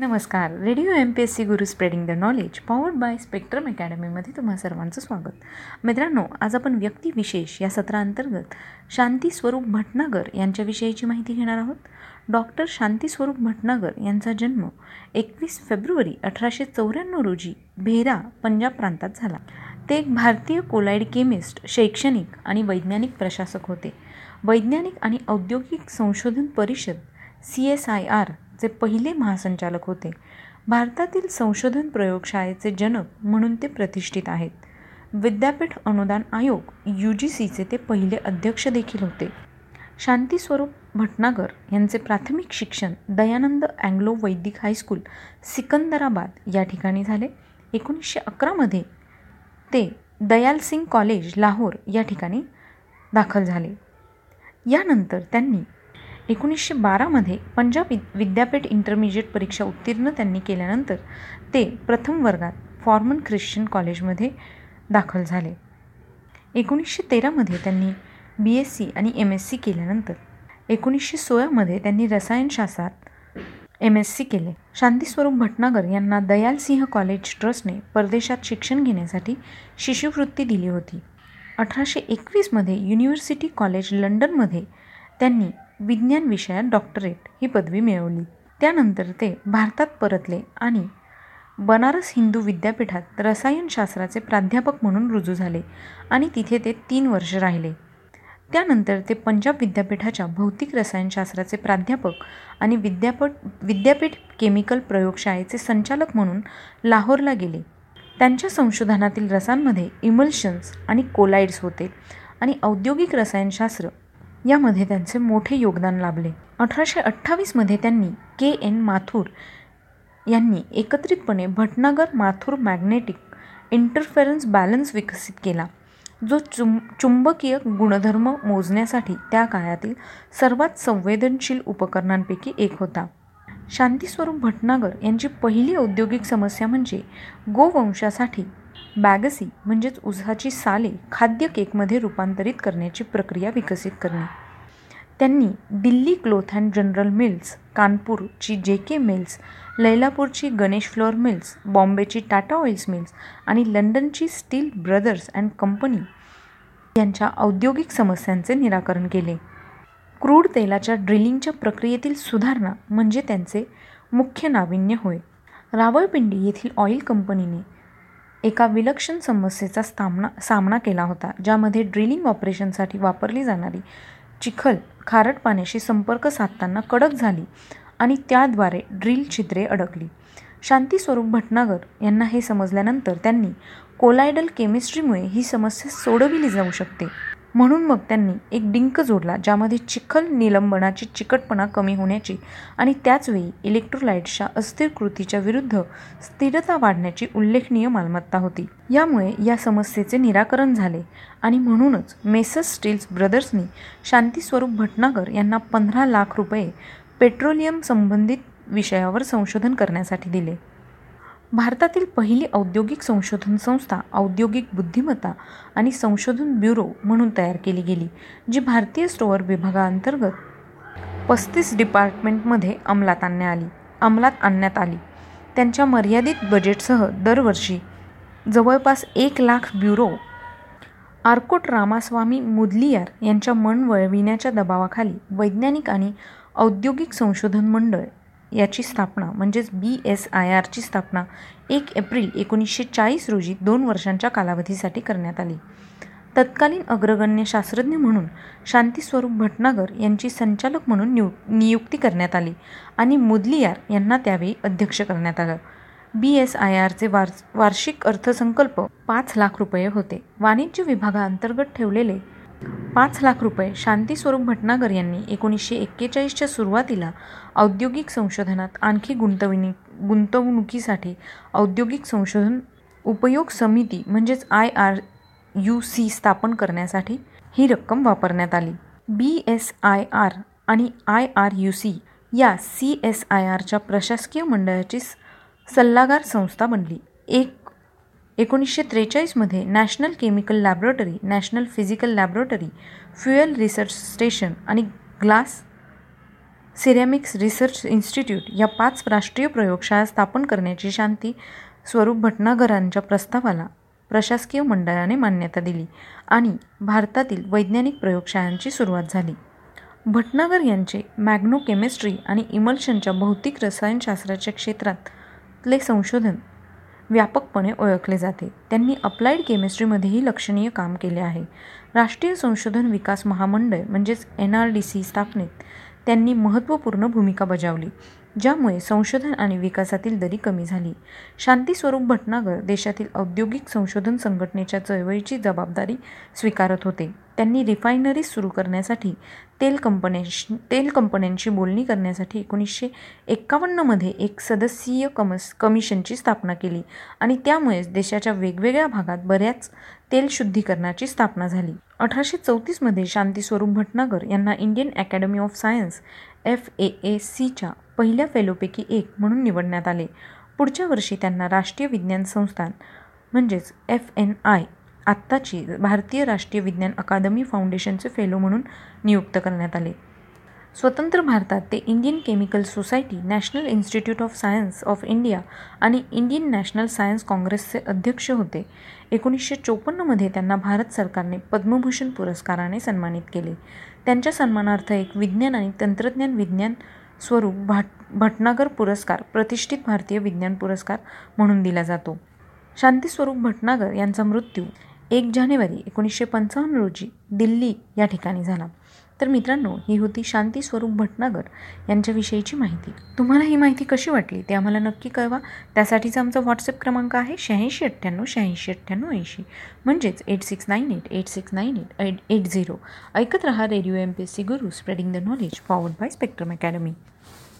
नमस्कार. Radio M P S C Guru spreading the knowledge powered by spectrum अकॅडमीमध्ये तुम्हा सर्वांचं स्वागत. मित्रांनो आज आपण व्यक्तिविशेष या सत्रांतर्गत शांती स्वरूप भटनागर यांच्याविषयीची माहिती घेणार आहोत. डॉक्टर शांती स्वरूप भटनागर यांचा जन्म एकवीस फेब्रुवारी अठराशे चौऱ्याण्णव रोजी भेरा पंजाब प्रांतात झाला. ते एक भारतीय कोलाइड केमिस्ट शैक्षणिक आणि वैज्ञानिक प्रशासक होते. वैज्ञानिक आणि औद्योगिक संशोधन परिषद सी एस आय आर चे पहिले महासंचालक होते भारतातील संशोधन प्रयोगशाळेचे जनक म्हणून ते प्रतिष्ठित आहेत. विद्यापीठ अनुदान आयोग यू जी सीचे ते पहिले अध्यक्ष देखील होते. शांती स्वरूप भटनागर यांचे प्राथमिक शिक्षण Dayanand Anglo Vedic high school Secunderabad या ठिकाणी झाले. एकोणीसशे अकरामध्ये ते दयाल सिंग कॉलेज लाहोर या ठिकाणी दाखल झाले. यानंतर त्यांनी एकोणीसशे बारामध्ये पंजाब विद्यापीठ इंटरमिजिएट परीक्षा उत्तीर्ण त्यांनी केल्यानंतर ते प्रथम वर्गात फॉर्मन ख्रिश्चन कॉलेजमध्ये दाखल झाले. एकोणीसशे तेरामध्ये त्यांनी बी एस सी आणि एम एस सी केल्यानंतर एकोणीसशे सोळामध्ये त्यांनी रसायनशास्त्रात एम एस सी केले. शांतीस्वरूप भटनागर यांना दयाल सिंह कॉलेज ट्रस्टने परदेशात शिक्षण घेण्यासाठी शिष्यवृत्ती दिली होती. अठराशे एकवीसमध्ये युनिव्हर्सिटी कॉलेज लंडनमध्ये त्यांनी विज्ञान विषयात डॉक्टरेट ही पदवी मिळवली. त्यानंतर ते भारतात परतले आणि बनारस हिंदू विद्यापीठात रसायनशास्त्राचे प्राध्यापक म्हणून रुजू झाले आणि तिथे ते तीन वर्ष राहिले. त्यानंतर ते पंजाब विद्यापीठाच्या भौतिक रसायनशास्त्राचे प्राध्यापक आणि विद्यापट विद्यापीठ केमिकल प्रयोगशाळेचे संचालक म्हणून लाहोरला गेले. त्यांच्या संशोधनातील रसांमध्ये इमल्शन्स आणि कोलाइड्स होते आणि औद्योगिक रसायनशास्त्र यामध्ये त्यांचे मोठे योगदान लाभले. अठराशे अठ्ठावीसमध्ये त्यांनी के एन माथुर यांनी एकत्रितपणे Bhatnagar Mathur magnetic interference balance विकसित केला जो चुं चुंबकीय गुणधर्म मोजण्यासाठी त्या काळातील सर्वात संवेदनशील उपकरणांपैकी एक होता. शांतीस्वरूप भटनागर यांची पहिली औद्योगिक समस्या म्हणजे गोवंशासाठी बॅगसी म्हणजेच उसाची साले खाद्य केकमध्ये रूपांतरित करण्याची प्रक्रिया विकसित करणे. त्यांनी Delhi cloth and general mills कानपूरची J K mills लैलापूरची गणेश फ्लोअर मिल्स बॉम्बेची टाटा ऑइल्स मिल्स आणि लंडनची स्टील ब्रदर्स अँड कंपनी यांच्या औद्योगिक समस्यांचे निराकरण केले. क्रूड तेलाच्या ड्रिलिंगच्या प्रक्रियेतील सुधारणा म्हणजे त्यांचे मुख्य नाविन्य होय. रावळपिंडी येथील ऑइल कंपनीने एका विलक्षण समस्येचा सामना सामना केला होता ज्यामध्ये ड्रिलिंग ऑपरेशनसाठी वापरली जाणारी चिखल खारट पाण्याशी संपर्क साधताना कडक झाली आणि त्याद्वारे ड्रिल छिद्रे अडकली. शांती स्वरूप भटनागर यांना हे समजल्यानंतर त्यांनी कोलायडल केमिस्ट्रीमुळे ही समस्या सोडविली जाऊ शकते. म्हणून मग त्यांनी एक डिंक जोडला ज्यामध्ये चिखल निलंबनाची चिकटपणा कमी होण्याची आणि त्याचवेळी इलेक्ट्रोलाइट्सच्या अस्थिर कृतीच्या विरुद्ध स्थिरता वाढण्याची उल्लेखनीय मालमत्ता होती. यामुळे या समस्येचे निराकरण झाले आणि म्हणूनच मेसस स्टील्स ब्रदर्सनी शांतीस्वरूप भटनागर यांना पंधरा लाख रुपये पेट्रोलियम संबंधित विषयावर संशोधन करण्यासाठी दिले. भारतातील पहिली औद्योगिक संशोधन संस्था औद्योगिक बुद्धिमत्ता आणि संशोधन ब्युरो म्हणून तयार केली गेली जी भारतीय स्टोअर विभागाअंतर्गत पस्तीस डिपार्टमेंटमध्ये अंमलात आणण्यात आली अंमलात आणण्यात आली. त्यांच्या मर्यादित बजेटसह दरवर्षी जवळपास एक लाख ब्युरो आर्कोट रामास्वामी मुदलियार यांच्या मन वळविण्याच्या दबावाखाली वैज्ञानिक आणि औद्योगिक संशोधन मंडळ याची स्थापना म्हणजेच बी एस आय आरची स्थापना एक एप्रिल एकोणीसशे चाळीस रोजी दोन वर्षांच्या कालावधीसाठी करण्यात आली. तत्कालीन अग्रगण्य शास्त्रज्ञ म्हणून शांतीस्वरूप भटनागर यांची संचालक म्हणून नियु नियुक्ती करण्यात आली आणि मुदलियार यांना त्यावेळी अध्यक्ष करण्यात आलं. बी एस आय आरचे वार वार्षिक अर्थसंकल्प पाच लाख रुपये होते. वाणिज्य विभागाअंतर्गत ठेवलेले पाच लाख रुपये शांती स्वरूप भटनागर यांनी एकोणीसशे एक्केचाळीसच्या सुरुवातीला औद्योगिक संशोधनात आणखी गुंतविणी गुंतवणुकीसाठी औद्योगिक संशोधन उपयोग समिती म्हणजेच आय आर यू सी स्थापन करण्यासाठी ही रक्कम वापरण्यात आली. बी एस आय आर आणि आय आर यू सी या सी एस आय आरच्या प्रशासकीय मंडळाची सल्लागार संस्था बनली. एक एकोणीसशे त्रेचाळीसमध्ये national chemical laboratory national physical laboratory fuel research station आणि ग्लास सिरॅमिक्स रिसर्च इन्स्टिट्यूट या पाच राष्ट्रीय प्रयोगशाळा स्थापन करण्याची शांती स्वरूप भटनागरांच्या प्रस्तावाला प्रशासकीय मंडळाने मान्यता दिली आणि भारतातील वैज्ञानिक प्रयोगशाळांची सुरुवात झाली. भटनागर यांचे मॅग्नो केमिस्ट्री आणि इमल्शनच्या भौतिक रसायनशास्त्राच्या क्षेत्रातले संशोधन व्यापकपणे ओळखले जाते. त्यांनी अप्लाइड केमिस्ट्रीमध्येही लक्षणीय काम केले आहे. राष्ट्रीय संशोधन विकास महामंडळ म्हणजेच एन आर डी सी स्थापनेत त्यांनी महत्त्वपूर्ण भूमिका बजावली. ज्यामुळे संशोधन आणि विकासातील दरी कमी झाली. शांती स्वरूप भटनागर देशातील औद्योगिक संशोधन संघटनेच्या चळवळीची जबाबदारी स्वीकारत होते. त्यांनी रिफायनरीज सुरू करण्यासाठी तेल कंपन्यांशी तेल कंपन्यांशी बोलणी करण्यासाठी एकोणीसशे एक्कावन्नमध्ये एक सदस्यीय कमस कमिशनची स्थापना केली आणि त्यामुळेच देशाच्या वेगवेगळ्या भागात बऱ्याच तेल शुद्धीकरणाची स्थापना झाली. अठराशे चौतीसमध्ये शांती स्वरूप भटनागर यांना Indian academy of science F A A सीच्या पहिल्या फेलोपैकी एक म्हणून निवडण्यात आले. पुढच्या वर्षी त्यांना राष्ट्रीय विज्ञान संस्थान म्हणजेच एफ एन आय आत्ताची भारतीय राष्ट्रीय विज्ञान अकादमी फाउंडेशनचे फेलो म्हणून नियुक्त करण्यात आले. स्वतंत्र भारतात ते Indian chemical society national institute of science of India आणि इंडियन नॅशनल सायन्स काँग्रेसचे अध्यक्ष होते. एकोणीसशे चोपन्नमध्ये त्यांना भारत सरकारने पद्मभूषण पुरस्काराने सन्मानित केले. त्यांच्या सन्मानार्थ एक विज्ञान आणि तंत्रज्ञान विज्ञान स्वरूप भाट भटनागर पुरस्कार प्रतिष्ठित भारतीय विज्ञान पुरस्कार म्हणून दिला जातो. शांतीस्वरूप भटनागर यांचा मृत्यू एक जानेवारी एकोणीसशे पंचावन्न रोजी दिल्ली या ठिकाणी झाला. तर मित्रांनो ही होती शांती स्वरूप भटनागर यांच्याविषयीची माहिती. तुम्हाला ही माहिती कशी वाटली ते आम्हाला नक्की कळवा. त्यासाठीचा आमचा व्हॉट्सअप क्रमांक आहे शहाऐंशी अठ्ठ्याण्णव शहाऐंशी अठ्ठ्याण्णव ऐंशी. म्हणजेच eight six nine eight eight six nine eight eight eight zero ऐकत रहा radio M P S C Guru spreading the knowledge forward by spectrum academy